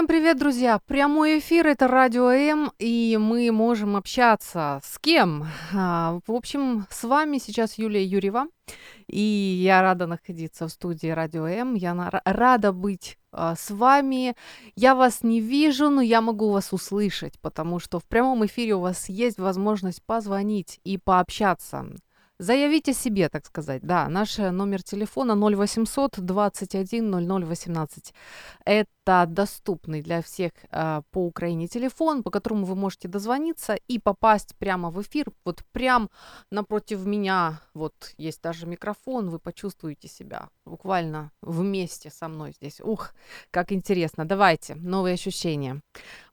Всем привет, друзья! Прямой эфир это Радио М, и мы можем общаться с кем? А, в общем, с вами сейчас Юлия Юрьева, и я рада находиться в студии Радио М. Я рада быть а, с вами. Я вас не вижу, но я могу вас услышать, потому что в прямом эфире у вас есть возможность позвонить и пообщаться. Заявить о себе, так сказать. Да, наш номер телефона 0800 21 00 18. Это доступный для всех э, по Украине телефон, по которому вы можете дозвониться и попасть прямо в эфир. Вот прям напротив меня, вот есть даже микрофон, вы почувствуете себя буквально вместе со мной здесь. Ух, как интересно. Давайте, новые ощущения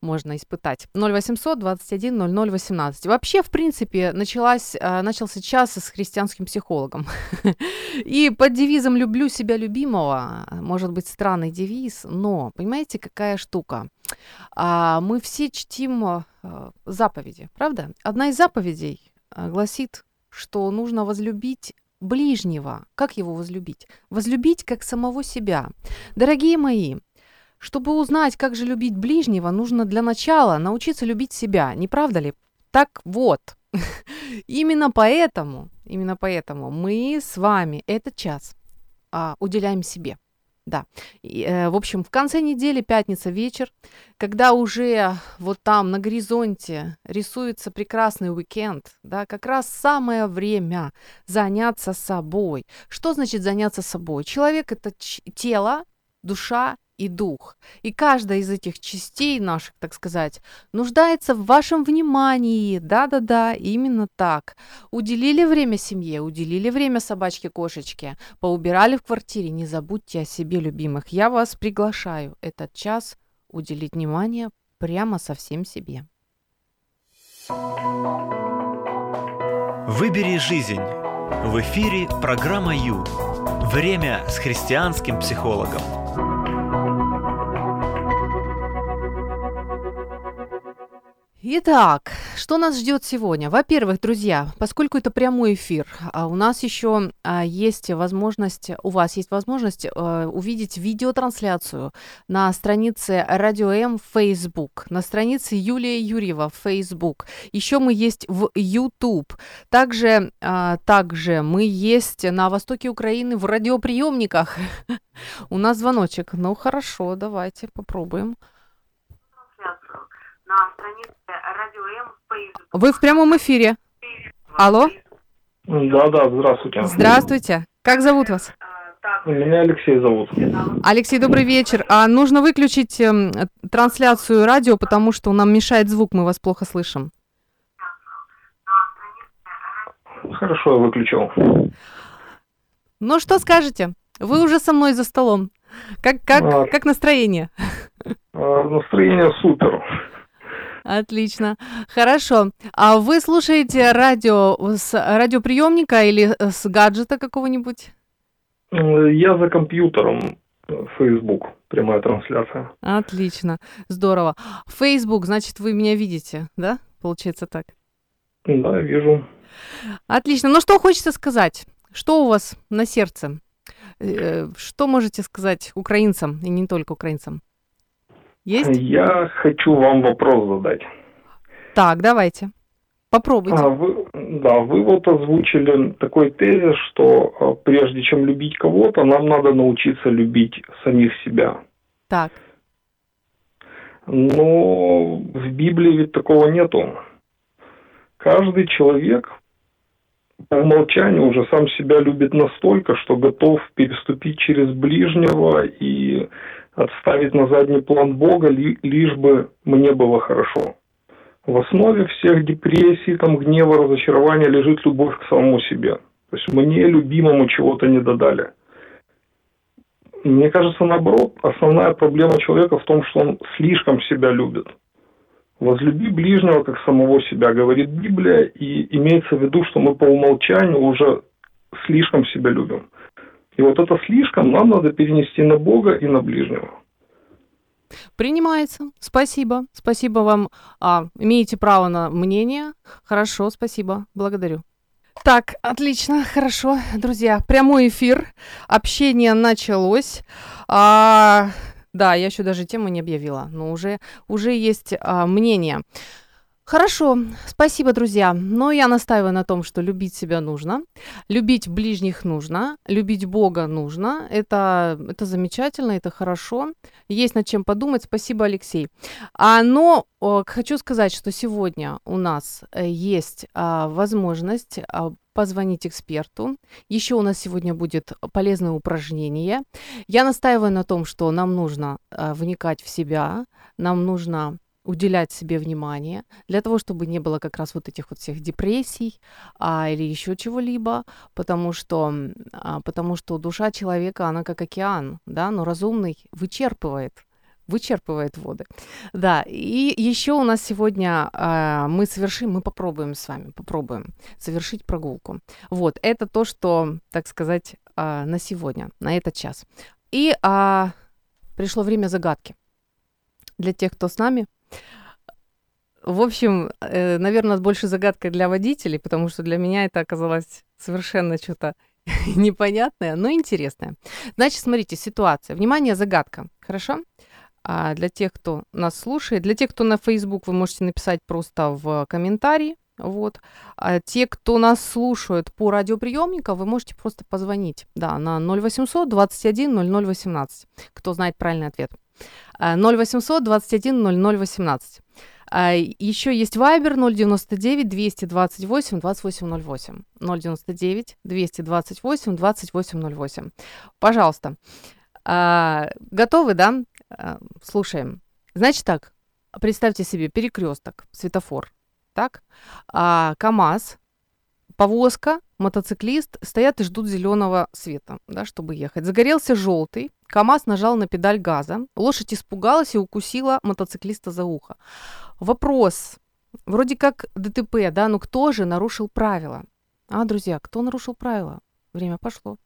можно испытать. 0800 21 00 18. Вообще, в принципе, началась, э, начался час с христианским психологом. И под девизом «люблю себя любимого», может быть, странный девиз, но, понимаете, какая штука? А, мы все чтим а, заповеди, правда? Одна из заповедей а, гласит, что нужно возлюбить ближнего. Как его возлюбить? Возлюбить как самого себя. Дорогие мои, чтобы узнать, как же любить ближнего, нужно для начала научиться любить себя, не правда ли? Так вот, именно поэтому, именно поэтому мы с вами этот час а, уделяем себе. Да. И, э, в общем, в конце недели, пятница вечер, когда уже вот там на горизонте рисуется прекрасный уикенд, да, как раз самое время заняться собой. Что значит заняться собой? Человек это тело, душа и дух. И каждая из этих частей наших, так сказать, нуждается в вашем внимании. Да-да-да, именно так. Уделили время семье, уделили время собачке-кошечке, поубирали в квартире. Не забудьте о себе, любимых. Я вас приглашаю этот час уделить внимание прямо совсем себе. Выбери жизнь. В эфире программа Ю. Время с христианским психологом. Итак, что нас ждет сегодня? Во-первых, друзья, поскольку это прямой эфир, а у нас еще а, есть возможность, у вас есть возможность а, увидеть видеотрансляцию на странице Радио М Facebook, на странице Юлия Юрьева в Facebook. Еще мы есть в YouTube. Также, а, также мы есть на востоке Украины в радиоприемниках. У нас звоночек. Ну хорошо, давайте попробуем на странице Радио М в Facebook. Вы в прямом эфире. Алло? Да, да, здравствуйте. Здравствуйте. Как зовут вас? Меня Алексей зовут. Алексей, добрый вечер. А нужно выключить э, трансляцию радио, потому что нам мешает звук, мы вас плохо слышим. Хорошо, я выключил. Ну что скажете? Вы уже со мной за столом. Как, как, а, как настроение? А, настроение супер. Отлично. Хорошо. А вы слушаете радио с радиоприемника или с гаджета какого-нибудь? Я за компьютером. Facebook, прямая трансляция. Отлично, здорово. Facebook, значит, вы меня видите, да? Получается так? Да, вижу. Отлично. Ну что хочется сказать? Что у вас на сердце? Э, что можете сказать украинцам и не только украинцам? Есть? Я хочу вам вопрос задать. Так, давайте. Попробуйте. А, вы, да, вы вот озвучили такой тезис, что а, прежде чем любить кого-то, нам надо научиться любить самих себя. Так. Но в Библии ведь такого нету. Каждый человек по умолчанию уже сам себя любит настолько, что готов переступить через ближнего и отставить на задний план Бога, лишь бы мне было хорошо. В основе всех депрессий, там, гнева, разочарования лежит любовь к самому себе. То есть мне, любимому, чего-то не додали. Мне кажется, наоборот, основная проблема человека в том, что он слишком себя любит. Возлюби ближнего, как самого себя, говорит Библия, и имеется в виду, что мы по умолчанию уже слишком себя любим. И вот это слишком нам надо перенести на Бога и на ближнего. Принимается. Спасибо. Спасибо вам. А, имеете право на мнение. Хорошо, спасибо. Благодарю. Так, отлично, хорошо, друзья. Прямой эфир. Общение началось. А, да, я еще даже тему не объявила, но уже, уже есть а, мнение. Хорошо, спасибо, друзья. Но я настаиваю на том, что любить себя нужно, любить ближних нужно, любить Бога нужно. Это, это замечательно, это хорошо. Есть над чем подумать. Спасибо, Алексей. А, но о, хочу сказать, что сегодня у нас э, есть а, возможность а, позвонить эксперту. Еще у нас сегодня будет полезное упражнение. Я настаиваю на том, что нам нужно а, вникать в себя, нам нужно уделять себе внимание, для того, чтобы не было как раз вот этих вот всех депрессий а, или еще чего-либо, потому что, а, потому что душа человека, она как океан, да, но разумный вычерпывает вычерпывает воды. Да, и еще у нас сегодня э, мы совершим, мы попробуем с вами, попробуем совершить прогулку. Вот, это то, что, так сказать, э, на сегодня, на этот час. И э, пришло время загадки. Для тех, кто с нами, в общем, э, наверное, больше загадка для водителей, потому что для меня это оказалось совершенно что-то непонятное, но интересное. Значит, смотрите, ситуация. Внимание, загадка. Хорошо? А для тех, кто нас слушает, для тех, кто на Facebook, вы можете написать просто в комментарии. Вот. А те, кто нас слушает по радиоприемнику, вы можете просто позвонить. Да, на 0800 21 0018. Кто знает правильный ответ. 0800 21 0018. Еще есть Viber 099 228 2808. 099 228 2808. Пожалуйста. А, готовы, да? А, слушаем. Значит так, представьте себе перекресток, светофор, так? А, КАМАЗ, повозка, мотоциклист стоят и ждут зеленого света, да, чтобы ехать. Загорелся желтый, КАМАЗ нажал на педаль газа, лошадь испугалась и укусила мотоциклиста за ухо. Вопрос, вроде как ДТП, да, но кто же нарушил правила? А, друзья, кто нарушил правила? Время пошло.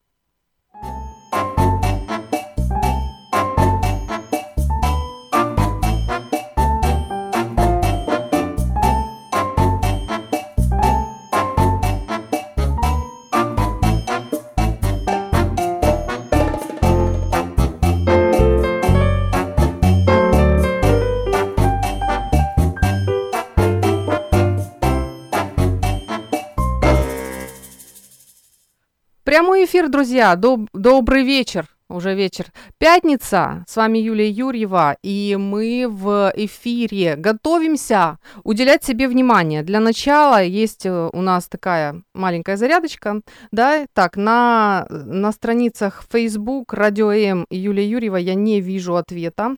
Прямой эфир, друзья. Доб- добрый вечер. Уже вечер. Пятница. С вами Юлия Юрьева. И мы в эфире готовимся уделять себе внимание. Для начала есть э, у нас такая маленькая зарядочка. Да, так, на, на страницах Facebook, Радио М и Юлия Юрьева я не вижу ответа.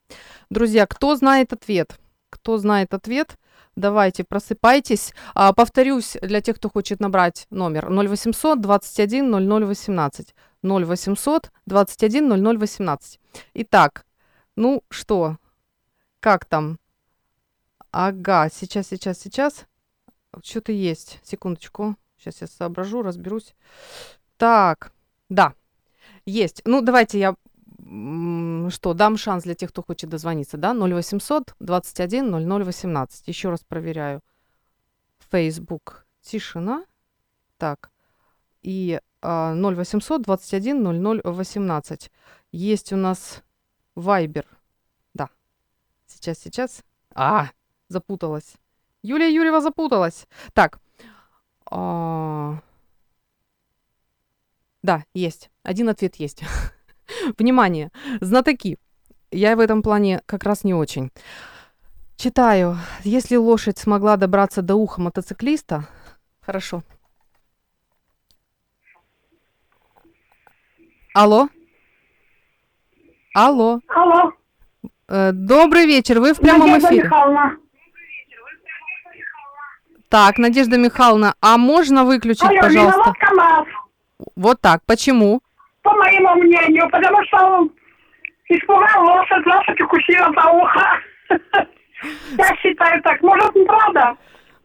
Друзья, кто знает ответ? Кто знает ответ? Давайте, просыпайтесь. А, повторюсь, для тех, кто хочет набрать номер 0800 21 00 18. 0800 21 00 18. Итак, ну что, как там? Ага, сейчас, сейчас, сейчас. Что-то есть. Секундочку. Сейчас я соображу, разберусь. Так, да, есть. Ну, давайте я что, дам шанс для тех, кто хочет дозвониться, да, 0800 21 00 18. Еще раз проверяю. Facebook тишина. Так. И а, 0800 21 00 18. Есть у нас Viber. Да. Сейчас, сейчас. А, запуталась. Юлия Юрьева запуталась. Так. А... Да, есть. Один ответ есть. Внимание, знатоки. Я в этом плане как раз не очень. Читаю. Если лошадь смогла добраться до уха мотоциклиста... Хорошо. Алло? Алло. Алло. Э, добрый вечер, вы в прямом Надежда эфире. Михайловна. Так, Надежда Михайловна, а можно выключить, Алло, пожалуйста? Вот так, почему? Моему мнению, потому что он испугал лошадь, лошадь укусила за ухо. Я считаю так. Может, неправда?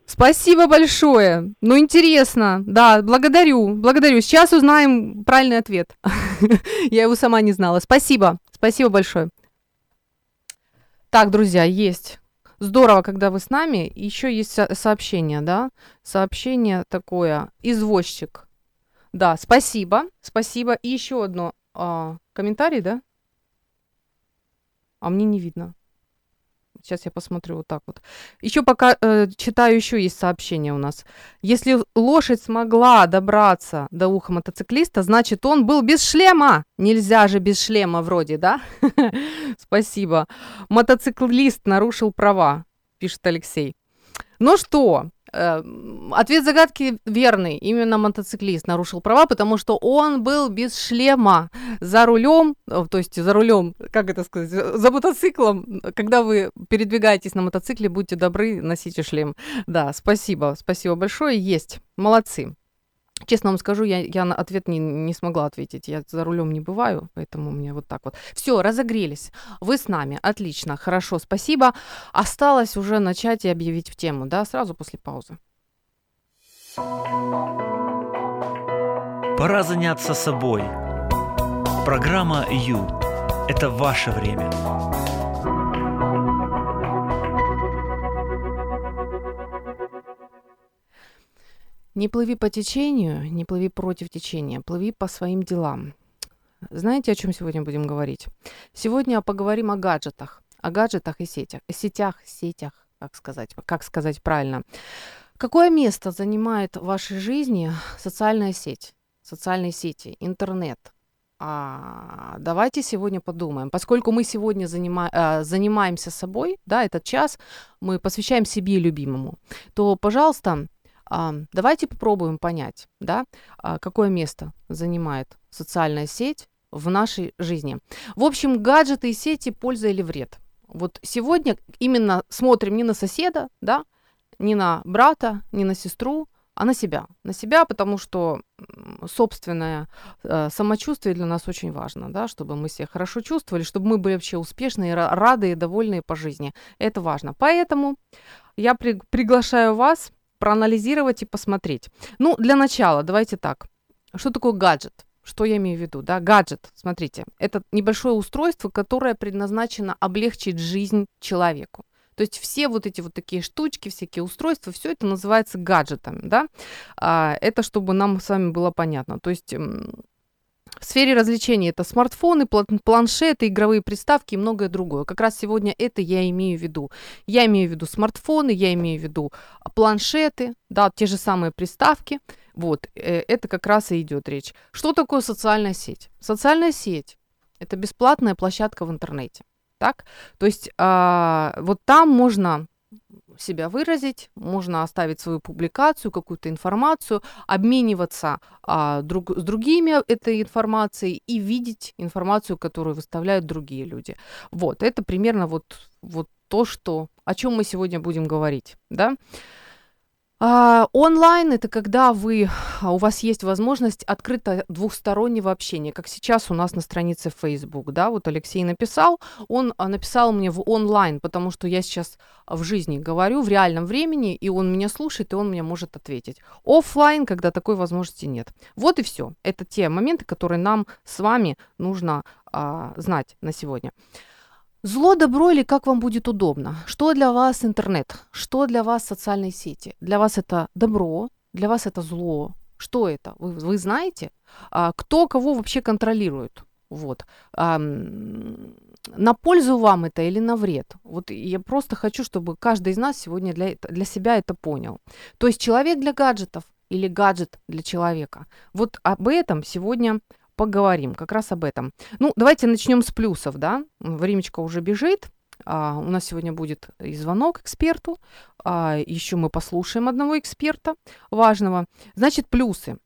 Спасибо большое. Ну, интересно. Да, благодарю. Благодарю. Сейчас узнаем правильный ответ. Я его сама не знала. Спасибо. Спасибо большое. Так, друзья, есть. Здорово, когда вы с нами. Еще есть со- сообщение, да? Сообщение такое. Извозчик. Да, спасибо. Спасибо. И еще одно. а, комментарий, да? А мне не видно. Сейчас я посмотрю вот так вот. Еще пока э, читаю, еще есть сообщение у нас. Если лошадь смогла добраться до уха мотоциклиста, значит, он был без шлема. Нельзя же без шлема вроде, да? Спасибо. Мотоциклист нарушил права, пишет Алексей. Ну что, ответ загадки верный. Именно мотоциклист нарушил права, потому что он был без шлема за рулем, э, то есть за рулем, как это сказать, за за мотоциклом. Когда вы передвигаетесь на мотоцикле, будьте добры, носите шлем. Да, спасибо, спасибо большое. Есть, молодцы. Честно вам скажу, я, я на ответ не, не смогла ответить. Я за рулем не бываю, поэтому мне вот так вот. Все, разогрелись. Вы с нами. Отлично, хорошо, спасибо. Осталось уже начать и объявить в тему, да, сразу после паузы. Пора заняться собой. Программа «Ю» – это ваше время. Не плыви по течению, не плыви против течения, плыви по своим делам. Знаете, о чем сегодня будем говорить? Сегодня поговорим о гаджетах, о гаджетах и сетях, сетях, сетях, как сказать, как сказать правильно. Какое место занимает в вашей жизни социальная сеть, социальные сети, интернет? А, давайте сегодня подумаем, поскольку мы сегодня занима- э, занимаемся собой, да, этот час мы посвящаем себе и любимому, то, пожалуйста, а, давайте попробуем понять, да, а, какое место занимает социальная сеть в нашей жизни. В общем, гаджеты и сети польза или вред. Вот сегодня именно смотрим не на соседа, да, не на брата, не на сестру, а на себя. На себя, потому что собственное э, самочувствие для нас очень важно, да, чтобы мы себя хорошо чувствовали, чтобы мы были вообще успешные, ра- радые, довольные по жизни. Это важно. Поэтому я при- приглашаю вас проанализировать и посмотреть. Ну, для начала, давайте так. Что такое гаджет? Что я имею в виду? Да? Гаджет, смотрите, это небольшое устройство, которое предназначено облегчить жизнь человеку. То есть все вот эти вот такие штучки, всякие устройства, все это называется гаджетами, да? А, это чтобы нам с вами было понятно. То есть в сфере развлечений это смартфоны, пла- планшеты, игровые приставки и многое другое. Как раз сегодня это я имею в виду. Я имею в виду смартфоны, я имею в виду а, планшеты, да, те же самые приставки. Вот, э, это как раз и идет речь. Что такое социальная сеть? Социальная сеть – это бесплатная площадка в интернете. Так? То есть а, вот там можно себя выразить, можно оставить свою публикацию, какую-то информацию, обмениваться а, друг, с другими этой информацией и видеть информацию, которую выставляют другие люди. Вот, это примерно вот, вот то, что, о чем мы сегодня будем говорить, да. А, онлайн это когда вы, а, у вас есть возможность открыто двухстороннего общения, как сейчас у нас на странице Facebook, да, вот Алексей написал, он а, написал мне в онлайн, потому что я сейчас в жизни говорю в реальном времени, и он меня слушает, и он мне может ответить. Оффлайн, когда такой возможности нет. Вот и все. Это те моменты, которые нам с вами нужно а, знать на сегодня. Зло, добро или как вам будет удобно? Что для вас интернет? Что для вас социальные сети? Для вас это добро, для вас это зло. Что это? Вы, вы знаете? А, кто кого вообще контролирует? Вот. А, на пользу вам это или на вред? Вот я просто хочу, чтобы каждый из нас сегодня для, для себя это понял. То есть человек для гаджетов или гаджет для человека. Вот об этом сегодня поговорим, как раз об этом. Ну, давайте начнем с плюсов, да. Времечко уже бежит. А, у нас сегодня будет и звонок эксперту. А, еще мы послушаем одного эксперта важного. Значит, плюсы.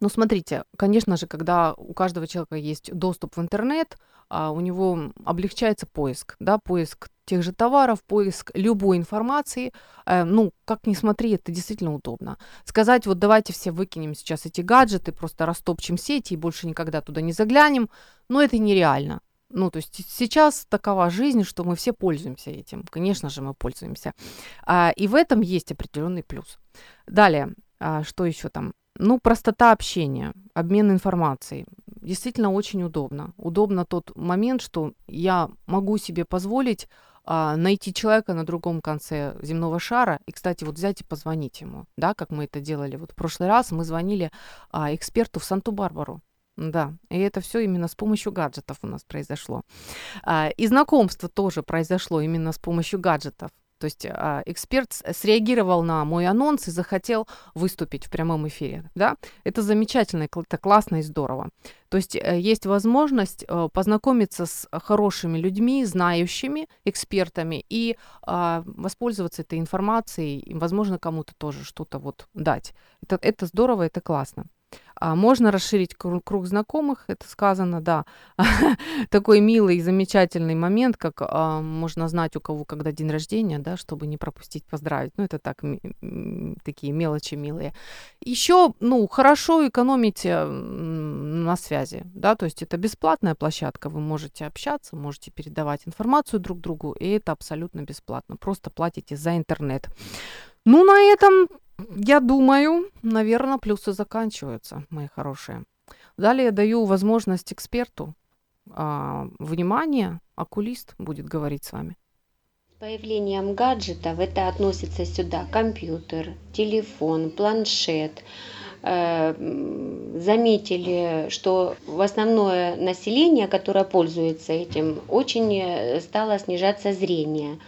Ну, смотрите, конечно же, когда у каждого человека есть доступ в интернет, а, у него облегчается поиск, да, поиск тех же товаров, поиск любой информации. Э, ну, как ни смотри, это действительно удобно. Сказать, вот давайте все выкинем сейчас эти гаджеты, просто растопчем сети и больше никогда туда не заглянем, ну, это нереально. Ну, то есть сейчас такова жизнь, что мы все пользуемся этим. Конечно же, мы пользуемся. А, и в этом есть определенный плюс. Далее, а, что еще там? Ну, простота общения, обмен информацией. Действительно очень удобно. Удобно тот момент, что я могу себе позволить а, найти человека на другом конце земного шара и, кстати, вот взять и позвонить ему, да, как мы это делали. Вот в прошлый раз мы звонили а, эксперту в Санту-Барбару, да, и это все именно с помощью гаджетов у нас произошло. А, и знакомство тоже произошло именно с помощью гаджетов. То есть а, эксперт среагировал на мой анонс и захотел выступить в прямом эфире. Да? Это замечательно, это классно и здорово. То есть э, есть возможность э, познакомиться с хорошими людьми, знающими, экспертами и а, воспользоваться этой информацией, возможно, кому-то тоже что-то вот дать. Это, это здорово, это классно. А можно расширить круг, знакомых, это сказано, да. Такой милый и замечательный момент, как а, можно знать у кого когда день рождения, да, чтобы не пропустить поздравить. Ну, это так, такие мелочи милые. Еще, ну, хорошо экономить э, на связи, да, то есть это бесплатная площадка, вы можете общаться, можете передавать информацию друг другу, и это абсолютно бесплатно. Просто платите за интернет. Ну, на этом я думаю, наверное, плюсы заканчиваются, мои хорошие. Далее я даю возможность эксперту. А, внимание, окулист будет говорить с вами. Появлением гаджетов это относится сюда компьютер, телефон, планшет. Э, заметили, что в основное население, которое пользуется этим, очень э, стало снижаться зрение.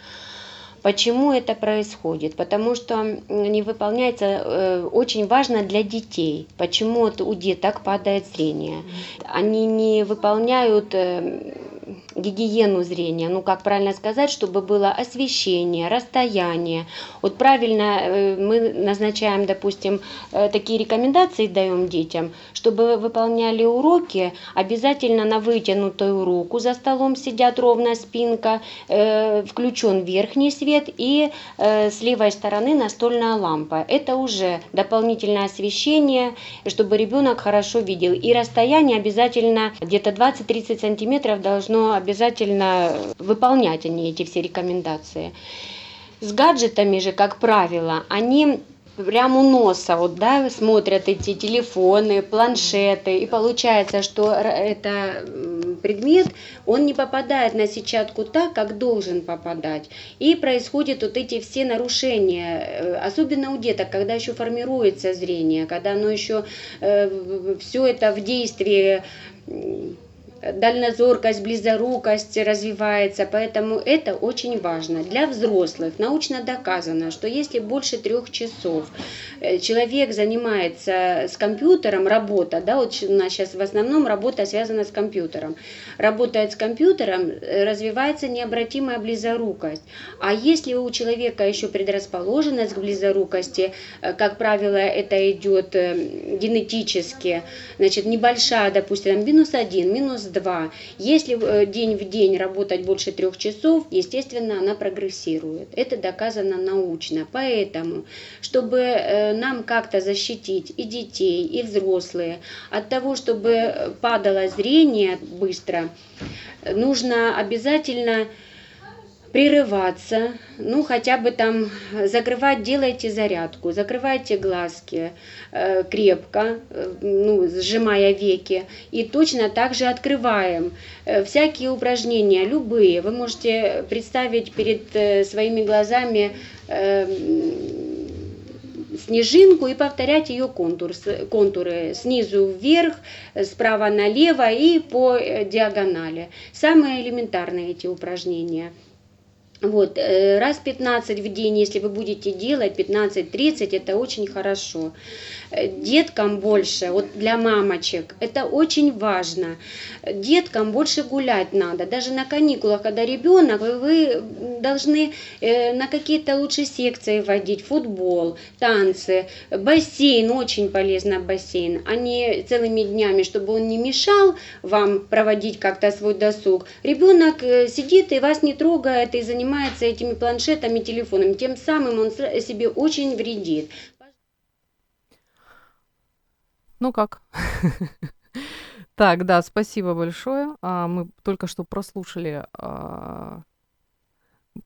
Почему это происходит? Потому что не выполняется э, очень важно для детей. Почему у деток падает зрение? Они не выполняют э, гигиену зрения, ну как правильно сказать, чтобы было освещение, расстояние. Вот правильно э, мы назначаем, допустим, э, такие рекомендации даем детям, чтобы выполняли уроки, обязательно на вытянутую руку за столом сидят ровно спинка, э, включен верхний свет и с левой стороны настольная лампа. Это уже дополнительное освещение, чтобы ребенок хорошо видел. И расстояние обязательно где-то 20-30 сантиметров должно обязательно выполнять они эти все рекомендации. С гаджетами же, как правило, они прямо у носа вот, да, смотрят эти телефоны, планшеты, и получается, что это предмет, он не попадает на сетчатку так, как должен попадать. И происходят вот эти все нарушения, э, особенно у деток, когда еще формируется зрение, когда оно еще э, все это в действии дальнозоркость, близорукость развивается, поэтому это очень важно. Для взрослых научно доказано, что если больше трех часов э, человек занимается с компьютером, работа, да, вот у нас сейчас в основном работа связана с компьютером, работает с компьютером, э, развивается необратимая близорукость. А если у человека еще предрасположенность к близорукости, э, как правило, это идет генетически, значит, небольшая, допустим, минус один, минус 2. Если э, день в день работать больше трех часов, естественно, она прогрессирует. Это доказано научно. Поэтому, чтобы э, нам как-то защитить и детей, и взрослые от того, чтобы падало зрение быстро, нужно обязательно прерываться, ну хотя бы там закрывать, делайте зарядку, закрывайте глазки э, крепко, э, ну, сжимая веки, и точно так же открываем. Э, всякие упражнения, любые, вы можете представить перед э, своими глазами э, снежинку и повторять ее контур, контуры снизу вверх, справа налево и по э, диагонали. Самые элементарные эти упражнения – вот, э, раз 15 в день, если вы будете делать, 15-30, это очень хорошо. Э, деткам больше, вот для мамочек, это очень важно. Деткам больше гулять надо. Даже на каникулах, когда ребенок, вы должны э, на какие-то лучше секции водить, футбол, танцы, бассейн, очень полезно бассейн, а не целыми днями, чтобы он не мешал вам проводить как-то свой досуг. Ребенок сидит и вас не трогает и занимается занимается этими планшетами, телефонами, тем самым он себе очень вредит. Ну как? Так, да, спасибо большое. А, мы только что прослушали а,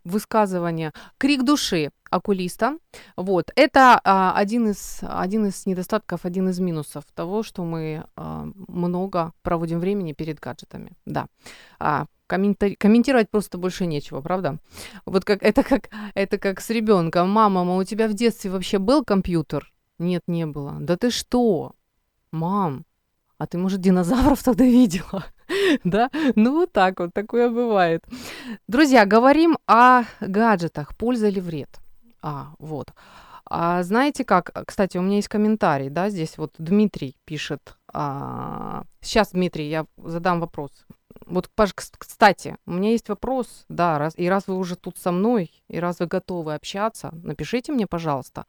высказывание «Крик души» окулиста. Вот. Это а, один, из, один из недостатков, один из минусов того, что мы а, много проводим времени перед гаджетами. Да. А, комментировать просто больше нечего, правда? Вот как это как это как с ребенком. Мама, мама, у тебя в детстве вообще был компьютер? Нет, не было. Да ты что? Мам, а ты, может, динозавров тогда видела? да? Ну, вот так вот, такое бывает. Друзья, говорим о гаджетах, польза или вред. А, вот. А знаете как? Кстати, у меня есть комментарий, да, здесь вот Дмитрий пишет. А, сейчас, Дмитрий, я задам вопрос. Вот, кстати, у меня есть вопрос, да, раз, и раз вы уже тут со мной, и раз вы готовы общаться, напишите мне, пожалуйста,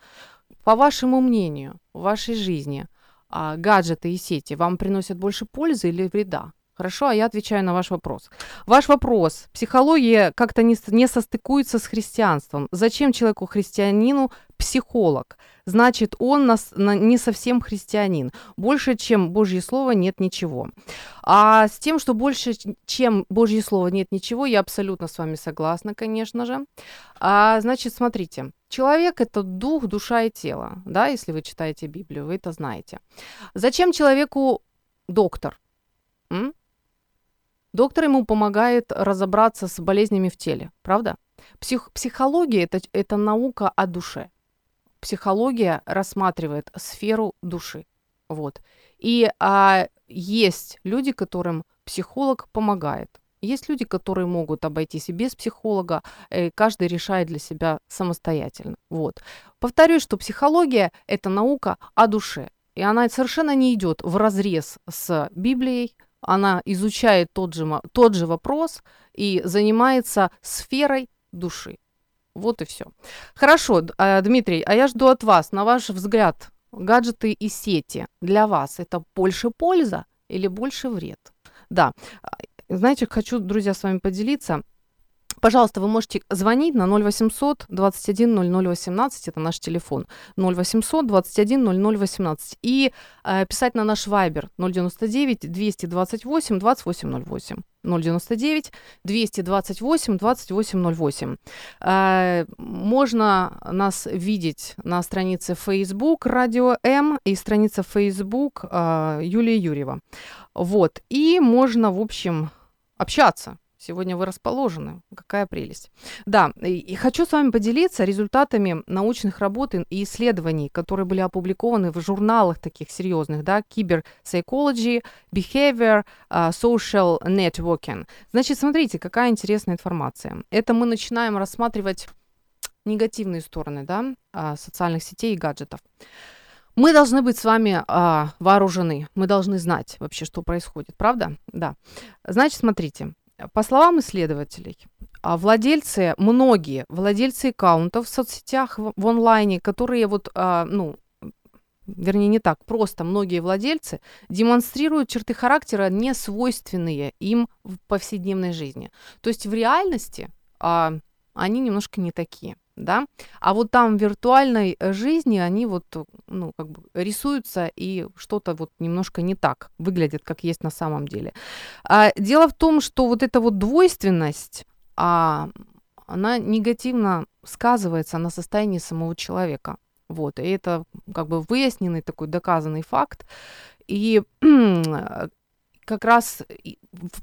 по вашему мнению, в вашей жизни а, гаджеты и сети вам приносят больше пользы или вреда? Хорошо, а я отвечаю на ваш вопрос. Ваш вопрос. Психология как-то не, не состыкуется с христианством. Зачем человеку-христианину психолог? Значит, он нас, на, не совсем христианин. Больше, чем Божье Слово, нет ничего. А с тем, что больше, чем Божье Слово, нет ничего, я абсолютно с вами согласна, конечно же. А, значит, смотрите. Человек – это дух, душа и тело. Да, если вы читаете Библию, вы это знаете. Зачем человеку доктор? М? Доктор ему помогает разобраться с болезнями в теле, правда? Псих, психология это, это наука о душе. Психология рассматривает сферу души. Вот. И а, есть люди, которым психолог помогает. Есть люди, которые могут обойтись и без психолога, и каждый решает для себя самостоятельно. Вот. Повторюсь, что психология – это наука о душе. И она совершенно не идет в разрез с Библией, она изучает тот же, тот же вопрос и занимается сферой души. Вот и все. Хорошо, а, Дмитрий, а я жду от вас, на ваш взгляд, гаджеты и сети для вас это больше польза или больше вред? Да, а, знаете, хочу, друзья, с вами поделиться. Пожалуйста, вы можете звонить на 0800 21 00 18, это наш телефон, 0800 21 00 18, и э, писать на наш Viber 099 228 2808. 099 228 2808. Э, можно нас видеть на странице Facebook Радио М и страница Facebook э, Юлия Юрьева. Вот. И можно, в общем, общаться Сегодня вы расположены. Какая прелесть. Да, и хочу с вами поделиться результатами научных работ и исследований, которые были опубликованы в журналах таких серьезных, да, Cyber Psychology, Behavior, uh, Social Networking. Значит, смотрите, какая интересная информация. Это мы начинаем рассматривать негативные стороны, да, uh, социальных сетей и гаджетов. Мы должны быть с вами а, вооружены, мы должны знать вообще, что происходит, правда? Да. Значит, смотрите, по словам исследователей, а владельцы, многие владельцы аккаунтов в соцсетях в, в онлайне, которые вот, а, ну, вернее, не так, просто многие владельцы демонстрируют черты характера, не свойственные им в повседневной жизни. То есть в реальности а, они немножко не такие да, а вот там в виртуальной э, жизни они вот, ну, как бы рисуются и что-то вот немножко не так выглядит, как есть на самом деле. А, дело в том, что вот эта вот двойственность, а, она негативно сказывается на состоянии самого человека. Вот, и это как бы выясненный такой доказанный факт. И как раз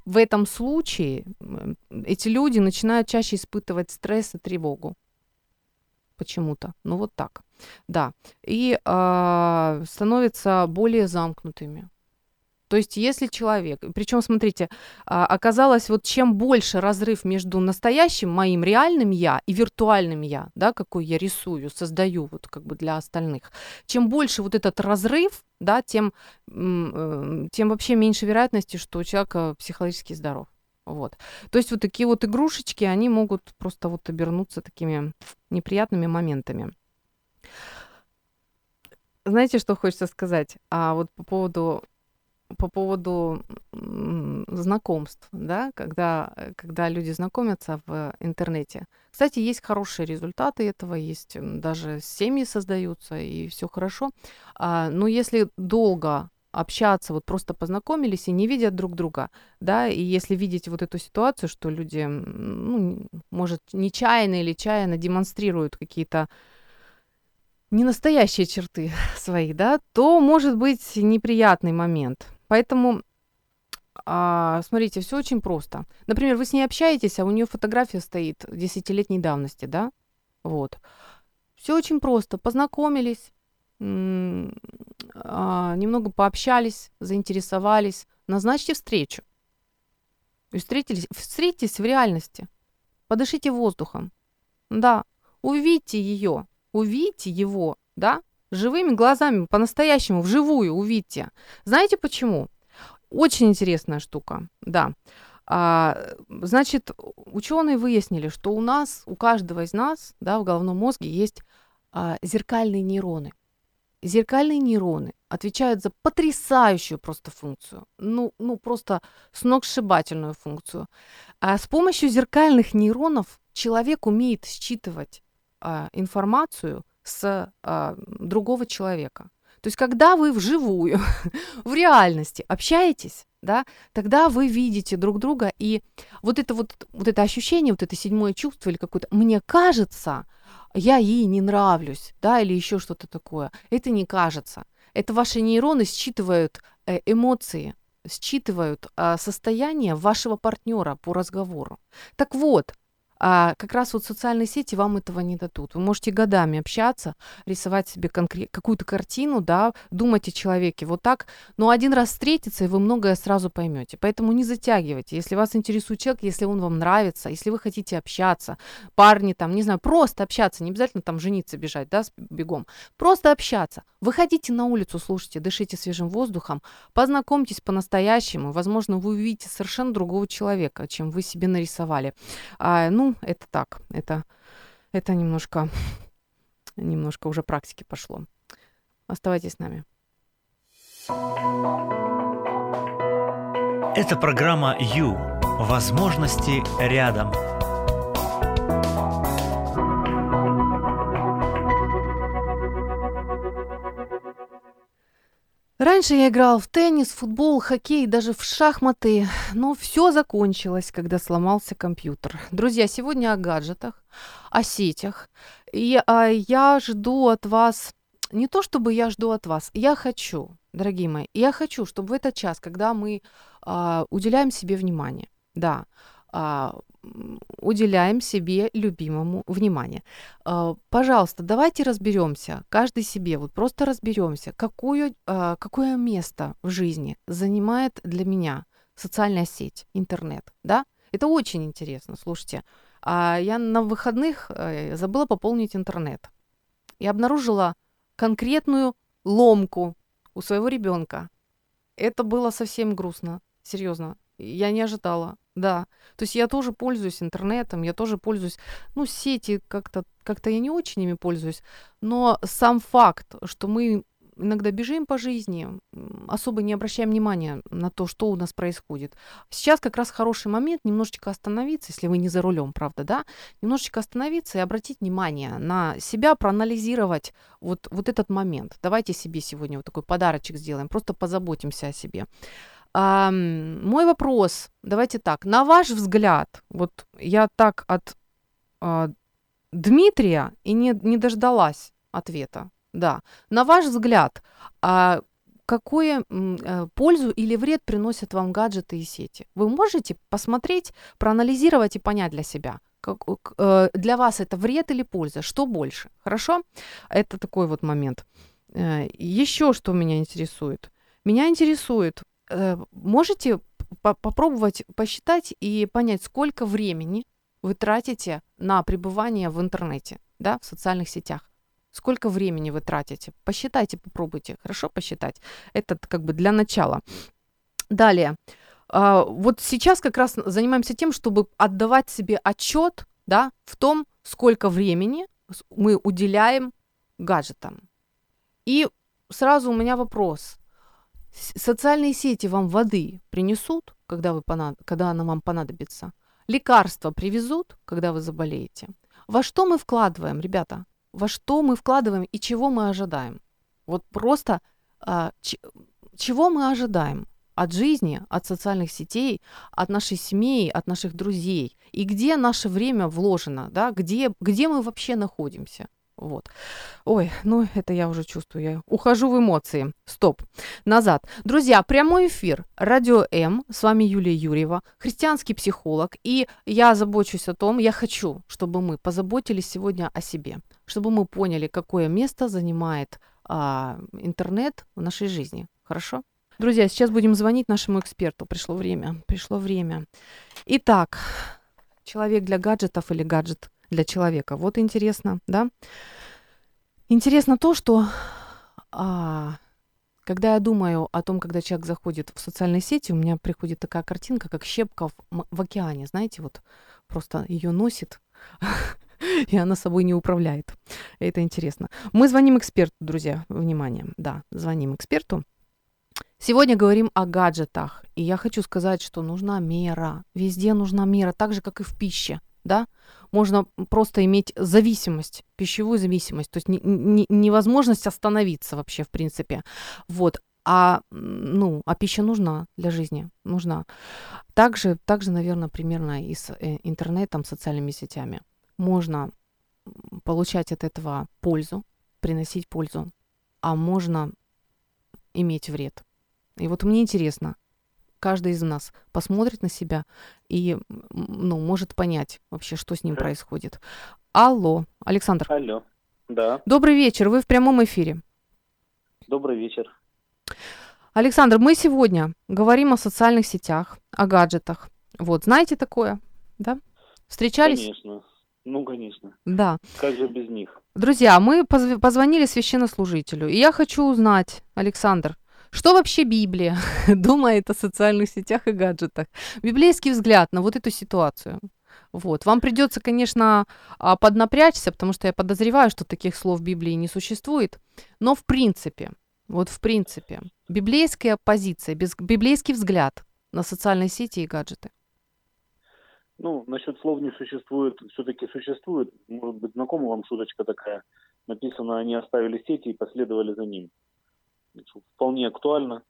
в этом случае эти люди начинают чаще испытывать стресс и тревогу почему-то. Ну вот так. Да. И э, становятся более замкнутыми. То есть, если человек, причем, смотрите, а, оказалось, вот чем больше разрыв между настоящим моим реальным я и виртуальным я, да, какой я рисую, создаю вот как бы для остальных, чем больше вот этот разрыв, да, тем, э, тем вообще меньше вероятности, что у человека психологически здоров. Вот. То есть вот такие вот игрушечки, они могут просто вот обернуться такими неприятными моментами. Знаете, что хочется сказать? А вот по поводу по поводу знакомств, да, когда, когда люди знакомятся в интернете. Кстати, есть хорошие результаты этого, есть даже семьи создаются, и все хорошо. А, но если долго общаться, вот просто познакомились и не видят друг друга, да, и если видеть вот эту ситуацию, что люди, ну, может, нечаянно или чаянно демонстрируют какие-то ненастоящие черты свои, да, то может быть неприятный момент. Поэтому а, смотрите, все очень просто. Например, вы с ней общаетесь, а у нее фотография стоит десятилетней давности, да? Вот. Все очень просто. Познакомились, а, немного пообщались, заинтересовались. Назначьте встречу. И встретились, встретитесь в реальности. Подышите воздухом. Да, увидьте ее, увидьте его, да, живыми глазами, по-настоящему, вживую увидьте. Знаете почему? Очень интересная штука, да. А, значит, ученые выяснили, что у нас, у каждого из нас, да, в головном мозге есть а, зеркальные нейроны. Зеркальные нейроны отвечают за потрясающую просто функцию, ну, ну просто сногсшибательную функцию. А с помощью зеркальных нейронов человек умеет считывать а, информацию с а, другого человека. То есть, когда вы вживую, в реальности общаетесь, да, тогда вы видите друг друга, и вот это вот, вот это ощущение, вот это седьмое чувство или какое-то, мне кажется, я ей не нравлюсь, да, или еще что-то такое. Это не кажется. Это ваши нейроны считывают э, эмоции, считывают э, состояние вашего партнера по разговору. Так вот, а как раз вот социальные сети вам этого не дадут. Вы можете годами общаться, рисовать себе конкрет, какую-то картину, да, думать о человеке вот так, но один раз встретиться, и вы многое сразу поймете. Поэтому не затягивайте. Если вас интересует человек, если он вам нравится, если вы хотите общаться, парни там, не знаю, просто общаться, не обязательно там жениться, бежать, да, бегом, просто общаться. Выходите на улицу, слушайте, дышите свежим воздухом, познакомьтесь по-настоящему, возможно, вы увидите совершенно другого человека, чем вы себе нарисовали. А, ну, это так, это, это немножко, немножко уже практики пошло. Оставайтесь с нами. Это программа «Ю». Возможности рядом. Раньше я играл в теннис, футбол, хоккей, даже в шахматы, но все закончилось, когда сломался компьютер. Друзья, сегодня о гаджетах, о сетях. И а, я жду от вас, не то чтобы я жду от вас, я хочу, дорогие мои, я хочу, чтобы в этот час, когда мы а, уделяем себе внимание, да, а, уделяем себе любимому внимание. А, пожалуйста, давайте разберемся, каждый себе, вот просто разберемся, какое, а, какое место в жизни занимает для меня социальная сеть, интернет, да? Это очень интересно, слушайте. А я на выходных э, забыла пополнить интернет и обнаружила конкретную ломку у своего ребенка. Это было совсем грустно, серьезно. Я не ожидала. Да. То есть я тоже пользуюсь интернетом, я тоже пользуюсь, ну, сети как-то, как-то я не очень ими пользуюсь, но сам факт, что мы иногда бежим по жизни, особо не обращаем внимания на то, что у нас происходит. Сейчас как раз хороший момент немножечко остановиться, если вы не за рулем, правда, да, немножечко остановиться и обратить внимание на себя, проанализировать вот, вот этот момент. Давайте себе сегодня вот такой подарочек сделаем, просто позаботимся о себе. А, мой вопрос, давайте так, на ваш взгляд, вот я так от а, Дмитрия и не, не дождалась ответа, да, на ваш взгляд, а, какую э, пользу или вред приносят вам гаджеты и сети? Вы можете посмотреть, проанализировать и понять для себя, как, э, для вас это вред или польза, что больше, хорошо? Это такой вот момент. Э, еще что меня интересует? Меня интересует, Э, можете попробовать посчитать и понять, сколько времени вы тратите на пребывание в интернете, да, в социальных сетях. Сколько времени вы тратите? Посчитайте, попробуйте. Хорошо посчитать. Это как бы для начала. Далее. А, вот сейчас как раз занимаемся тем, чтобы отдавать себе отчет да, в том, сколько времени мы уделяем гаджетам. И сразу у меня вопрос. Социальные сети вам воды принесут, когда, вы понад... когда она вам понадобится. Лекарства привезут, когда вы заболеете. Во что мы вкладываем, ребята? Во что мы вкладываем и чего мы ожидаем? Вот просто а, ч... чего мы ожидаем от жизни, от социальных сетей, от нашей семьи, от наших друзей? И где наше время вложено, да? где, где мы вообще находимся? Вот. Ой, ну это я уже чувствую, я ухожу в эмоции. Стоп. Назад. Друзья, прямой эфир. Радио М. С вами Юлия Юрьева, христианский психолог. И я забочусь о том, я хочу, чтобы мы позаботились сегодня о себе. Чтобы мы поняли, какое место занимает а, интернет в нашей жизни. Хорошо? Друзья, сейчас будем звонить нашему эксперту. Пришло время. Пришло время. Итак, человек для гаджетов или гаджет для человека. Вот интересно, да? Интересно то, что а, когда я думаю о том, когда человек заходит в социальные сети, у меня приходит такая картинка, как щепка в, в океане, знаете, вот просто ее носит, и она собой не управляет. Это интересно. Мы звоним эксперту, друзья, внимание, да, звоним эксперту. Сегодня говорим о гаджетах, и я хочу сказать, что нужна мера, везде нужна мера, так же, как и в пище да, можно просто иметь зависимость, пищевую зависимость, то есть не, не, невозможность остановиться вообще, в принципе. Вот. А, ну, а пища нужна для жизни, нужна. Также, также наверное, примерно и с э, интернетом, социальными сетями. Можно получать от этого пользу, приносить пользу, а можно иметь вред. И вот мне интересно, каждый из нас посмотрит на себя и, ну, может понять вообще, что с ним происходит. Алло, Александр. Алло, да. Добрый вечер, вы в прямом эфире. Добрый вечер. Александр, мы сегодня говорим о социальных сетях, о гаджетах. Вот, знаете такое, да? Встречались? Конечно. Ну, конечно. Да. Как же без них? Друзья, мы позвонили священнослужителю, и я хочу узнать, Александр, что вообще Библия думает о социальных сетях и гаджетах? Библейский взгляд на вот эту ситуацию. Вот. Вам придется, конечно, а, поднапрячься, потому что я подозреваю, что таких слов в Библии не существует. Но в принципе, вот в принципе, библейская позиция, библейский взгляд на социальные сети и гаджеты. Ну, насчет слов не существует, все-таки существует. Может быть, знакома вам шуточка такая. Написано, они оставили сети и последовали за ним вполне актуально.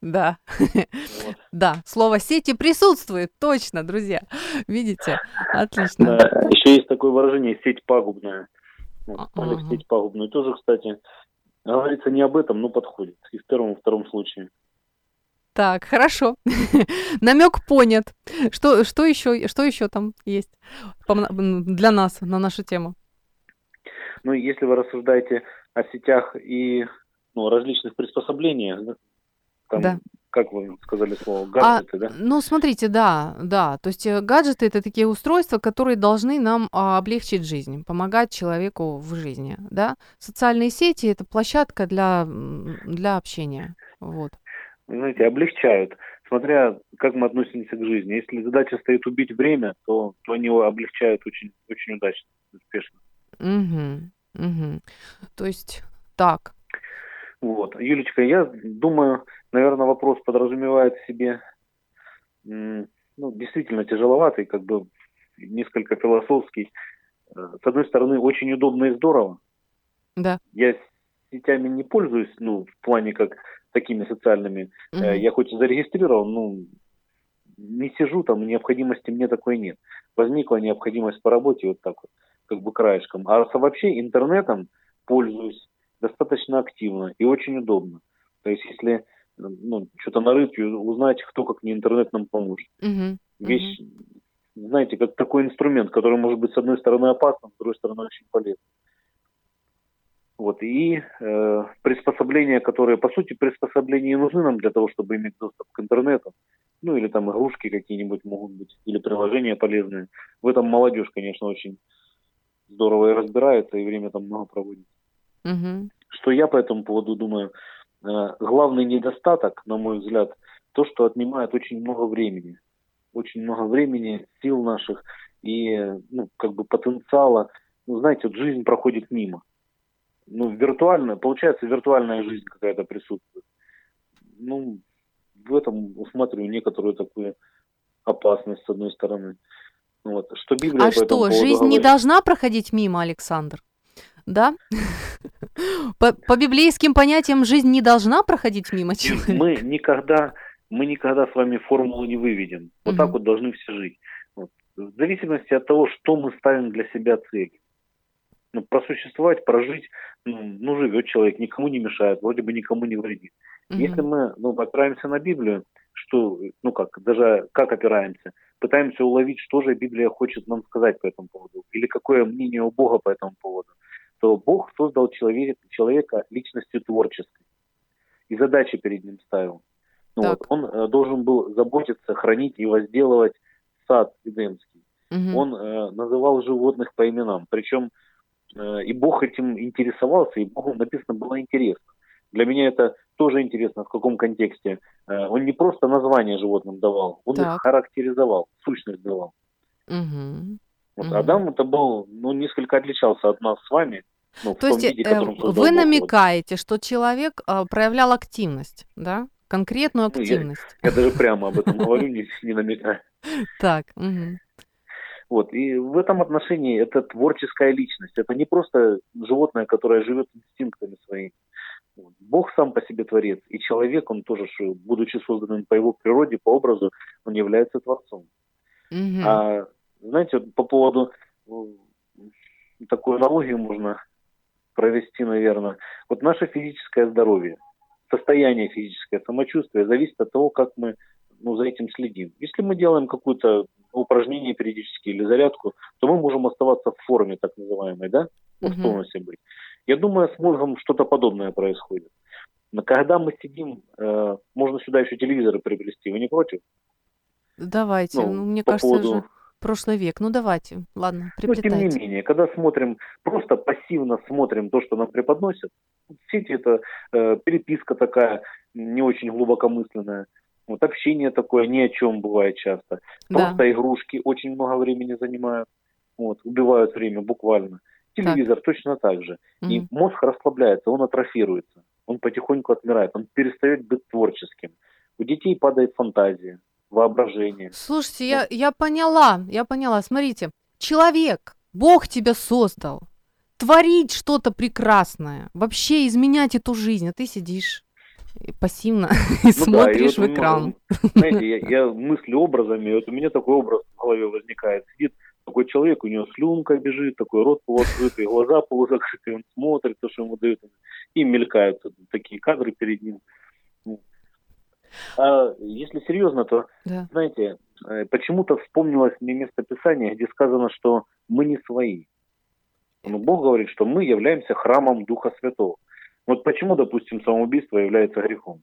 Да, вот. да, слово сети присутствует, точно, друзья. Видите? Отлично. Да. Еще есть такое выражение сеть пагубная. Вот, ага. сеть пагубную. Тоже, кстати, говорится не об этом, но подходит. И в первом, и втором случае. Так, хорошо. Намек понят. Что, что, еще, что еще там есть для нас, на нашу тему? Ну, если вы рассуждаете о сетях и ну, различных приспособлениях, там, да. как вы сказали слово, а, гаджеты, а, да? Ну, смотрите, да, да. То есть э, гаджеты это такие устройства, которые должны нам а, облегчить жизнь, помогать человеку в жизни, да. Социальные сети это площадка для, для общения, вот. Вы знаете, облегчают, смотря как мы относимся к жизни. Если задача стоит убить время, то, то они его облегчают очень, очень удачно, успешно. Угу, угу. То есть так, вот. Юлечка, я думаю, наверное, вопрос подразумевает в себе ну, действительно тяжеловатый, как бы несколько философский. Э, с одной стороны, очень удобно и здорово. Да. Я сетями не пользуюсь, ну, в плане как такими социальными. Угу. Я хоть и зарегистрирован, ну, не сижу там, необходимости мне такой нет. Возникла необходимость по работе вот так вот, как бы краешком. А вообще интернетом пользуюсь достаточно активно и очень удобно. То есть, если ну, что-то нарыть, узнать, кто как не интернет нам поможет. Uh-huh. Вещь, uh-huh. знаете, как такой инструмент, который может быть с одной стороны опасным, с другой стороны очень полезным. Вот, и э, приспособления, которые, по сути, приспособления нужны нам для того, чтобы иметь доступ к интернету. Ну, или там игрушки какие-нибудь могут быть, или приложения полезные. В этом молодежь, конечно, очень здорово и разбирается, и время там много проводит. Угу. Что я по этому поводу думаю? Э, главный недостаток, на мой взгляд, то, что отнимает очень много времени. Очень много времени, сил наших и ну, как бы потенциала. Ну, знаете, вот жизнь проходит мимо. Ну, виртуально, получается, виртуальная жизнь какая-то присутствует. Ну, в этом усматриваю некоторую такую опасность, с одной стороны. Вот. Что Библия а что, жизнь говорит? не должна проходить мимо, Александр? Да? По, по библейским понятиям жизнь не должна проходить мимо человека. Мы никогда, мы никогда с вами формулу не выведем. Вот угу. так вот должны все жить. Вот. В зависимости от того, что мы ставим для себя цель. Ну, просуществовать, прожить, ну, ну, живет человек, никому не мешает, вроде бы никому не вредит. Мгм. Если мы ну, опираемся на Библию, что, ну как, даже как опираемся, пытаемся уловить, что же Библия хочет нам сказать по этому поводу, или какое мнение у Бога по этому поводу, то Бог создал человека, человека личностью творческой и задачи перед ним ставил. Ну, Так. вот, он э, должен был заботиться, хранить и возделывать сад Эдемский. Мгм. Он э, называл животных по именам. Причем э, и Бог этим интересовался, и Богу написано было интересно. Для меня это тоже интересно, в каком контексте. Э, он не просто название животным давал, он Так. их характеризовал, сущность давал. Мгм. Вот Мгм. Адам это был, ну, несколько отличался от нас с вами. Ну, То есть виде, э, вы намекаете, что человек а, проявлял активность, да? Конкретную Ну, я- активность. Я даже прямо об этом говорю, не, не намекаю. Так. Вот. И в этом отношении это творческая личность. Это не просто животное, которое живет инстинктами своими. Бог сам по себе творец. И человек, он тоже, будучи созданным по его природе, по образу, он является творцом. Мгм. А знаете, вот по поводу э, такую аналогию можно провести, наверное. Вот наше физическое здоровье, состояние физическое, самочувствие зависит от того, как мы ну, за этим следим. Если мы делаем какое-то упражнение периодически или зарядку, то мы можем оставаться в форме так называемой, да? Вот в тонусе быть. Я думаю, с мозгом что-то подобное происходит. Но когда мы сидим, э, можно сюда еще телевизоры приобрести, вы не против? Давайте. Ну, Ну, мне по кажется, поводу- уже прошлый век. Ну, давайте. Ладно, Но тем не приплетайте. менее, когда смотрим, просто пассивно смотрим то, что нам преподносят, сети это э, переписка такая не очень глубокомысленная, вот общение такое ни о чем бывает часто. Да. Просто игрушки очень много времени занимают, вот, убивают время буквально. Телевизор точно так же. И Мгм. мозг расслабляется, он атрофируется, он потихоньку отмирает, он перестает быть творческим. У детей падает фантазия, воображение. Слушайте, я, я поняла, я поняла. Смотрите, человек, Бог тебя создал. Творить что-то прекрасное, вообще изменять эту жизнь, а ты сидишь пассивно и Ну да, и смотришь вот, в экран. ну, Знаете, я, я мыслю образами, вот у меня такой образ в голове возникает. Сидит такой человек, у него слюнка бежит, такой рот полуоткрытый, глаза полузакрытые, он смотрит то, что ему дают, и мелькают такие кадры перед ним. А если серьезно, то, Да. знаете, э, почему-то вспомнилось мне место Писания, где сказано, что мы не свои. Ну, Бог говорит, что мы являемся храмом Духа Святого. Вот почему, допустим, самоубийство является грехом?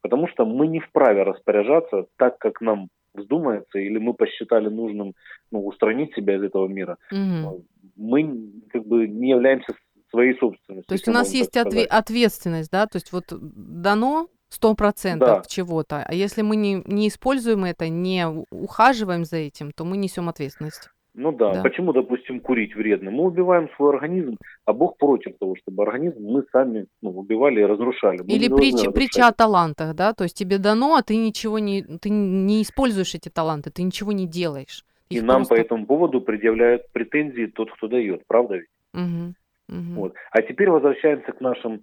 Потому что мы не вправе распоряжаться так, как нам вздумается, или мы посчитали нужным ну, устранить себя из этого мира. Мгм. Мы как бы не являемся своей собственностью. То есть у нас есть отве- ответственность, да, то есть вот дано 100% Да. чего-то, а если мы не, не используем это, не ухаживаем за этим, то мы несем ответственность. Ну да. Да. Почему, допустим, курить вредно? Мы убиваем свой организм, а Бог против того, чтобы организм мы сами ну, убивали и разрушали. Мы Или должны притча, разрушать. притча о талантах, да, то есть тебе дано, а ты ничего не, ты не используешь эти таланты, ты ничего не делаешь. И Их нам по просто- этому поводу предъявляют претензии тот, кто дает, правда ведь? Мгм, мгм. Вот. А теперь возвращаемся к нашим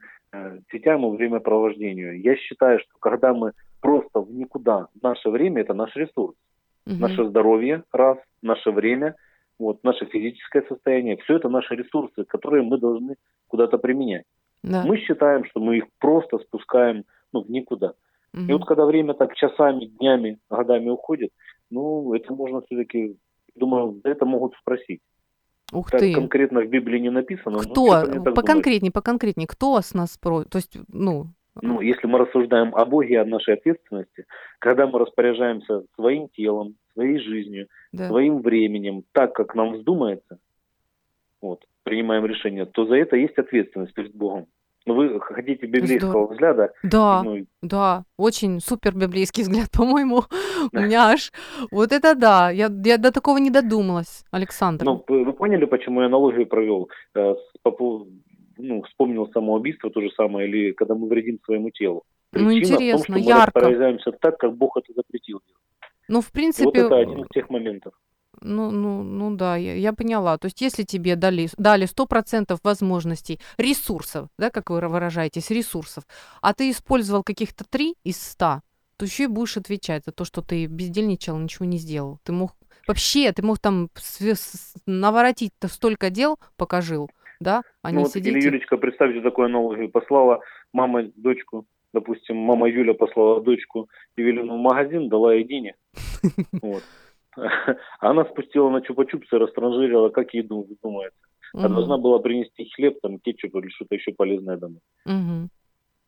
сетям и времяпровождению. Я считаю, что когда мы просто в никуда, наше время это наш ресурс. Мгм. Наше здоровье, раз, наше время, вот, наше физическое состояние, все это наши ресурсы, которые мы должны куда-то применять. Да. Мы считаем, что мы их просто спускаем ну, в никуда. Мгм. И вот когда время так часами, днями, годами уходит, ну, это можно все-таки, думаю, за это могут спросить. Ух Как ты. конкретно в Библии не написано, но Кто? так думается. Поконкретнее, поконкретнее. Кто с нас про... То есть, ну, Ну, если мы рассуждаем о Боге и о нашей ответственности, когда мы распоряжаемся своим телом, своей жизнью, да. своим временем, так, как нам вздумается, вот, принимаем решение, то за это есть ответственность перед Богом. Но вы хотите библейского Здорово. взгляда, Да, ну, да, очень супер библейский взгляд, по-моему. У меня аж... Вот это да, я, я до такого не додумалась, Александр. ну, вы поняли, почему я аналогию провел? Э, ну, вспомнил самоубийство, то же самое, или когда мы вредим своему телу. Ну, Причина в том, интересно, что мы ярко. так, как Бог это запретил. Ну, в И принципе, вот это один из тех моментов. Ну, ну, ну да, я, я поняла. То есть, если тебе дали, дали 100% возможностей, ресурсов, да, как вы выражаетесь, ресурсов, а ты использовал каких-то 3 из 100, то еще и будешь отвечать за то, что ты бездельничал, ничего не сделал. Ты мог вообще, ты мог там наворотить-то столько дел, пока жил, да, а ну, не вот, сидите. Или Юлечка, представьте такую аналогию, послала мама дочку, допустим, мама Юля послала дочку Евелину в магазин, дала ей денег. Вот. Она спустила на чупа-чупсы, растранжирила, как еду, думается. А Мгм. должна была принести хлеб, там, кетчуп или что-то еще полезное домой. Мгм.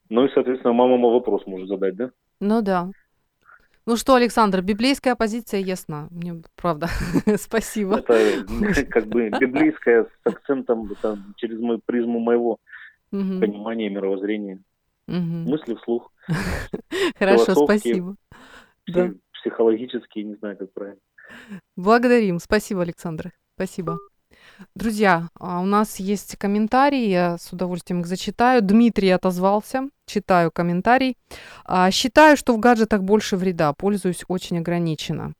Ну и, соответственно, мама вопрос может задать, да? Ну да. Ну что, Александр, библейская позиция ясна. Мне правда. Спасибо. Это как бы библейское с акцентом это через мою призму моего Мгм. понимания мировоззрения. Мгм. Мысли вслух, Хорошо, спасибо. Да. психологические, не знаю, как правильно. Благодарим. Спасибо, Александр. Спасибо. Друзья, а, у нас есть комментарии, я с удовольствием их зачитаю. Дмитрий отозвался, читаю комментарий. А, Считаю, что в гаджетах больше вреда, пользуюсь очень ограниченно.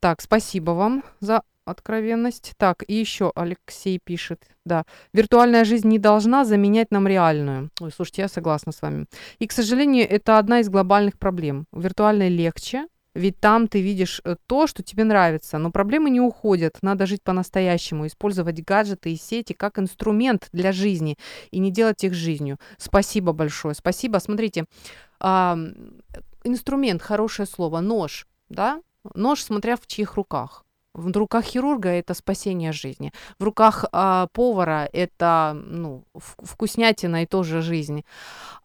Так, спасибо вам за откровенность. Так, и еще Алексей пишет, да, виртуальная жизнь не должна заменять нам реальную. Ой, слушайте, я согласна с вами. И, к сожалению, это одна из глобальных проблем. В виртуальной легче, ведь там ты видишь э, то, что тебе нравится, но проблемы не уходят. Надо жить по-настоящему, использовать гаджеты и сети как инструмент для жизни и не делать их жизнью. Спасибо большое, спасибо. Смотрите, а, инструмент, хорошее слово, нож, да? Нож, смотря в чьих руках. В руках хирурга это спасение жизни. В руках а, повара это ну, вк- вкуснятина и тоже жизнь.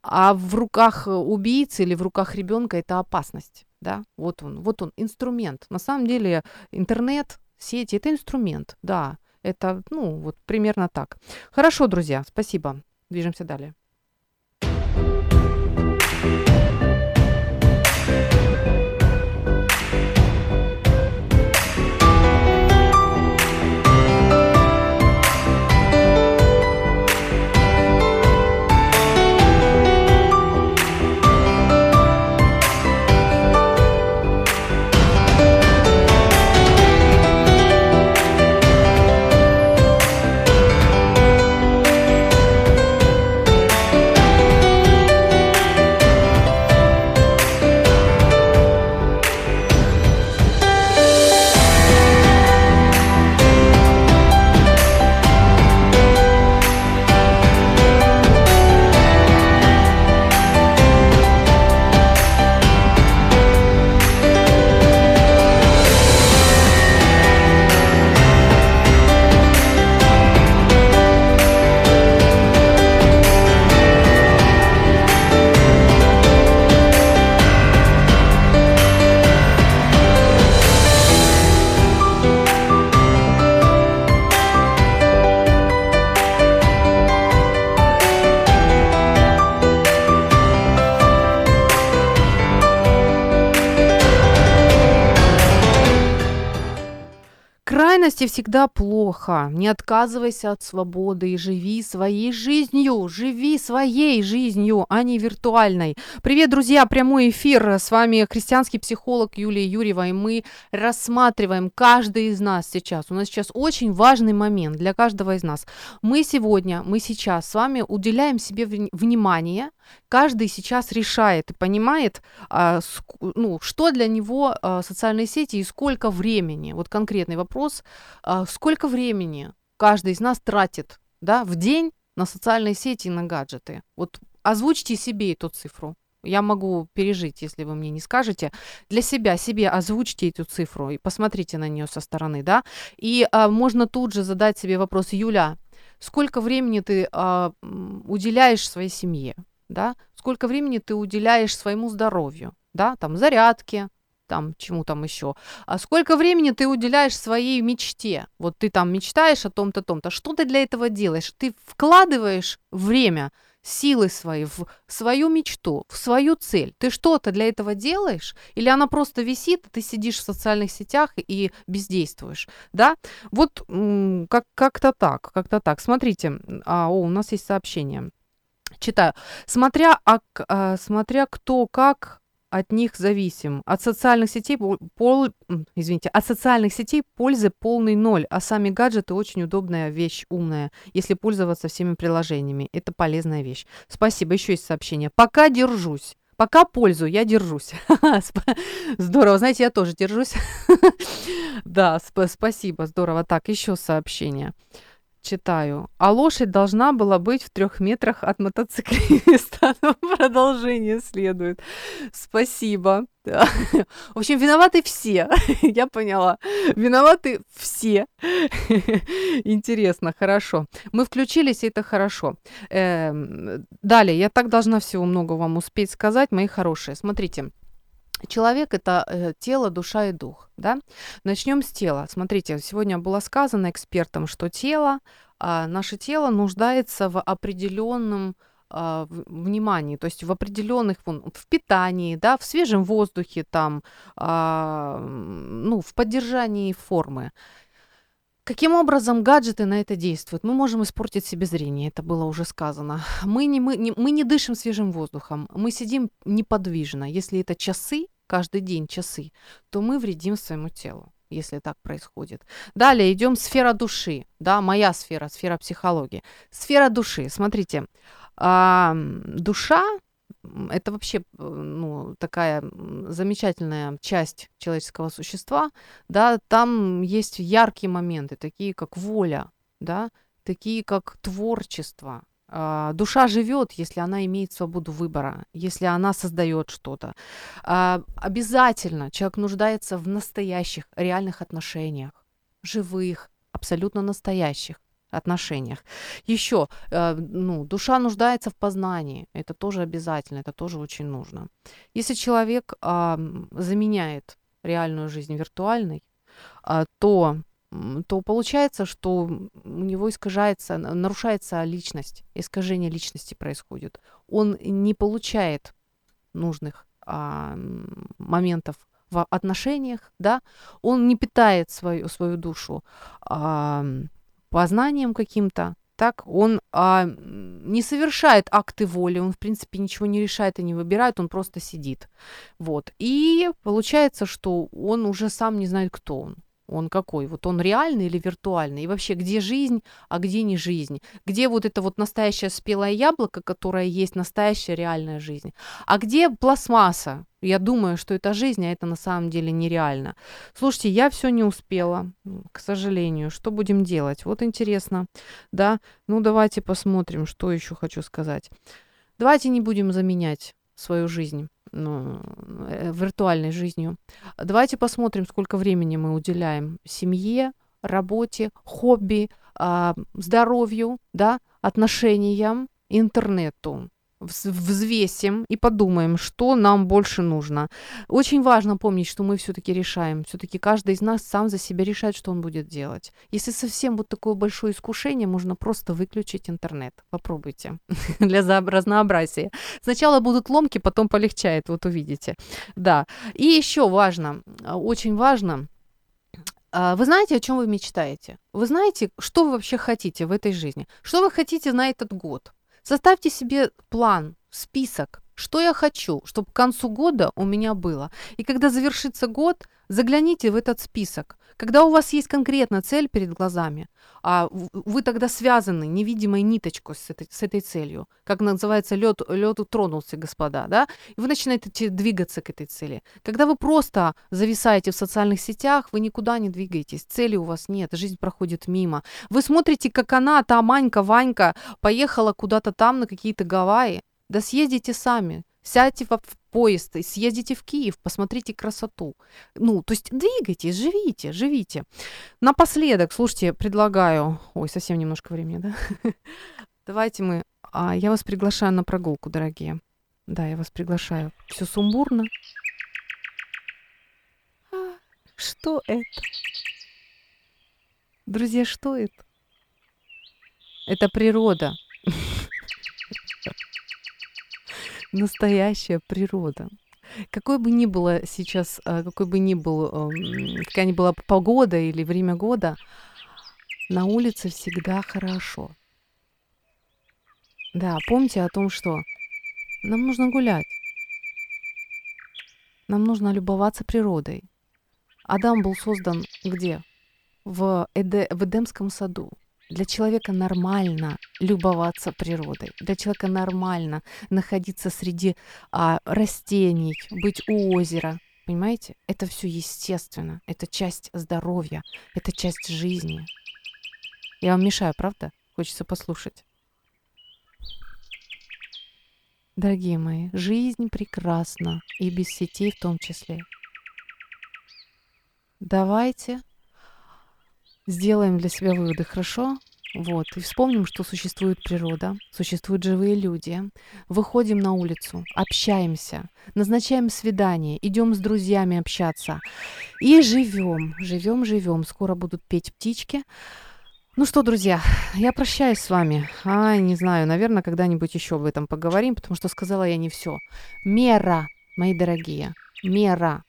А в руках э, убийцы или в руках ребенка это опасность. Да? Вот он, вот он, инструмент. На самом деле интернет, сети это инструмент, да. Это, ну, вот примерно так. Хорошо, друзья, спасибо. Движемся далее. Крайности всегда плохо. Не отказывайся от свободы и живи своей жизнью. Живи своей жизнью, а не виртуальной. Привет, друзья, прямой эфир. С вами христианский психолог Юлия Юрьева, и мы рассматриваем каждый из нас сейчас. У нас сейчас очень важный момент для каждого из нас. Мы сегодня, мы сейчас с вами уделяем себе вни- внимание. Каждый сейчас решает и понимает, а, ск- ну, что для него а, социальные сети и сколько времени. Вот конкретный вопрос, а, сколько времени каждый из нас тратит да, в день на социальные сети и на гаджеты. Вот озвучьте себе эту цифру. Я могу пережить, если вы мне не скажете. Для себя, себе озвучьте эту цифру и посмотрите на нее со стороны, да. И а, можно тут же задать себе вопрос, Юля, сколько времени ты а, уделяешь своей семье, да? Сколько времени ты уделяешь своему здоровью, да, там зарядке, там чему там еще. А сколько времени ты уделяешь своей мечте? Вот ты там мечтаешь о том-то, том-то. Что ты для этого делаешь? Ты вкладываешь время, силы свои в свою мечту, в свою цель. Ты что-то для этого делаешь? Или она просто висит, и ты сидишь в социальных сетях и бездействуешь? Да? Вот как- как-то так, как-то так. Смотрите, а, о, у нас есть сообщение. Читаю. Смотря, а, а, смотря кто как от них зависим. От социальных сетей, пол, извините, от социальных сетей пользы полный ноль, а сами гаджеты очень удобная вещь, умная, если пользоваться всеми приложениями. Это полезная вещь. Спасибо. Еще есть сообщение. Пока держусь. Пока пользу, я держусь. Здорово, знаете, я тоже держусь. Да, сп- спасибо, здорово. Так, еще сообщение. Читаю. А лошадь должна была быть в трех метрах от мотоциклиста. Продолжение следует. Спасибо. В общем, виноваты все. Я поняла. Виноваты все. Интересно, хорошо. Мы включились, и это хорошо. Эм, далее, я так должна всего много вам успеть сказать, мои хорошие. Смотрите. Человек это э, тело, душа и дух, да? Начнем с тела. Смотрите, сегодня было сказано экспертам, что тело, э, наше тело нуждается в определенном э, внимании, то есть в определенных, в питании, да, в свежем воздухе, там, э, ну, в поддержании формы. Каким образом гаджеты на это действуют? Мы можем испортить себе зрение, это было уже сказано. Мы не, мы, не, мы не дышим свежим воздухом, мы сидим неподвижно. Если это часы, каждый день часы, то мы вредим своему телу если так происходит. Далее идем сфера души, да, моя сфера, сфера психологии. Сфера души, смотрите, а, душа это вообще ну, такая замечательная часть человеческого существа, да, там есть яркие моменты, такие как воля, да, такие как творчество. А, душа живет, если она имеет свободу выбора, если она создает что-то. А, обязательно человек нуждается в настоящих, реальных отношениях, живых, абсолютно настоящих отношениях. Еще, э, ну, душа нуждается в познании. Это тоже обязательно, это тоже очень нужно. Если человек заменяет реальную жизнь виртуальной, э, то то получается, что у него искажается, нарушается личность, искажение личности происходит. Он не получает нужных а, моментов в отношениях, да, он не питает свою, свою душу а, познанием каким-то, так, он а, не совершает акты воли, он, в принципе, ничего не решает и не выбирает, он просто сидит. Вот. И получается, что он уже сам не знает, кто он. Он какой? Вот он реальный или виртуальный? И вообще, где жизнь, а где не жизнь? Где вот это вот настоящее спелое яблоко, которое есть настоящая реальная жизнь? А где пластмасса? Я думаю, что это жизнь, а это на самом деле нереально. Слушайте, я все не успела, к сожалению. Что будем делать? Вот интересно, да? Ну, давайте посмотрим, что еще хочу сказать. Давайте не будем заменять свою жизнь ну, э, виртуальной жизнью. Давайте посмотрим, сколько времени мы уделяем семье, работе, хобби, э, здоровью, да, отношениям, интернету взвесим и подумаем, что нам больше нужно. Очень важно помнить, что мы все-таки решаем. Все-таки каждый из нас сам за себя решает, что он будет делать. Если совсем вот такое большое искушение, можно просто выключить интернет. Попробуйте для разнообразия. Сначала будут ломки, потом полегчает, вот увидите. Да. И еще важно, очень важно, а, вы знаете, о чем вы мечтаете? Вы знаете, что вы вообще хотите в этой жизни? Что вы хотите на этот год? Составьте себе план, список, что я хочу, чтобы к концу года у меня было. И когда завершится год, загляните в этот список. Когда у вас есть конкретная цель перед глазами, а вы тогда связаны невидимой ниточкой с этой, с этой целью, как называется, лед, лед утронулся, господа, да, и вы начинаете двигаться к этой цели. Когда вы просто зависаете в социальных сетях, вы никуда не двигаетесь, цели у вас нет, жизнь проходит мимо. Вы смотрите, как она, та Манька, Ванька, поехала куда-то там на какие-то Гавайи, да съездите сами, сядьте в поезд съездите в Киев, посмотрите красоту. Ну, то есть двигайтесь, живите, живите. Напоследок, слушайте, предлагаю... Ой, совсем немножко времени, да? Давайте мы... А, я вас приглашаю на прогулку, дорогие. Да, я вас приглашаю. Все сумбурно. А, что это? Друзья, что это? Это природа. настоящая природа. Какой бы ни было сейчас, а, какой бы ни был, какая ни была погода или время года, на улице всегда хорошо. Да, помните о том, что нам нужно гулять. Нам нужно любоваться природой. Адам был создан где? В, Эде, в Эдемском саду. Для человека нормально любоваться природой. Для человека нормально находиться среди а, растений, быть у озера. Понимаете? Это все естественно. Это часть здоровья. Это часть жизни. Я вам мешаю, правда? Хочется послушать. Дорогие мои, жизнь прекрасна, и без сетей в том числе. Давайте сделаем для себя выводы, хорошо? Вот, и вспомним, что существует природа, существуют живые люди. Выходим на улицу, общаемся, назначаем свидание, идем с друзьями общаться. И живем, живем, живем. Скоро будут петь птички. Ну что, друзья, я прощаюсь с вами. А, не знаю, наверное, когда-нибудь еще об этом поговорим, потому что сказала я не все. Мера, мои дорогие, мера.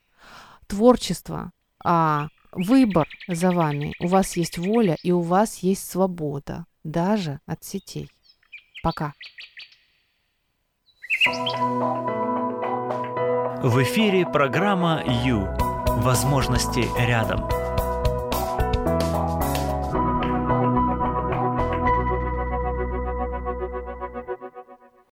Творчество, а, выбор за вами. У вас есть воля и у вас есть свобода, даже от сетей. Пока. В эфире программа «Ю». Возможности рядом.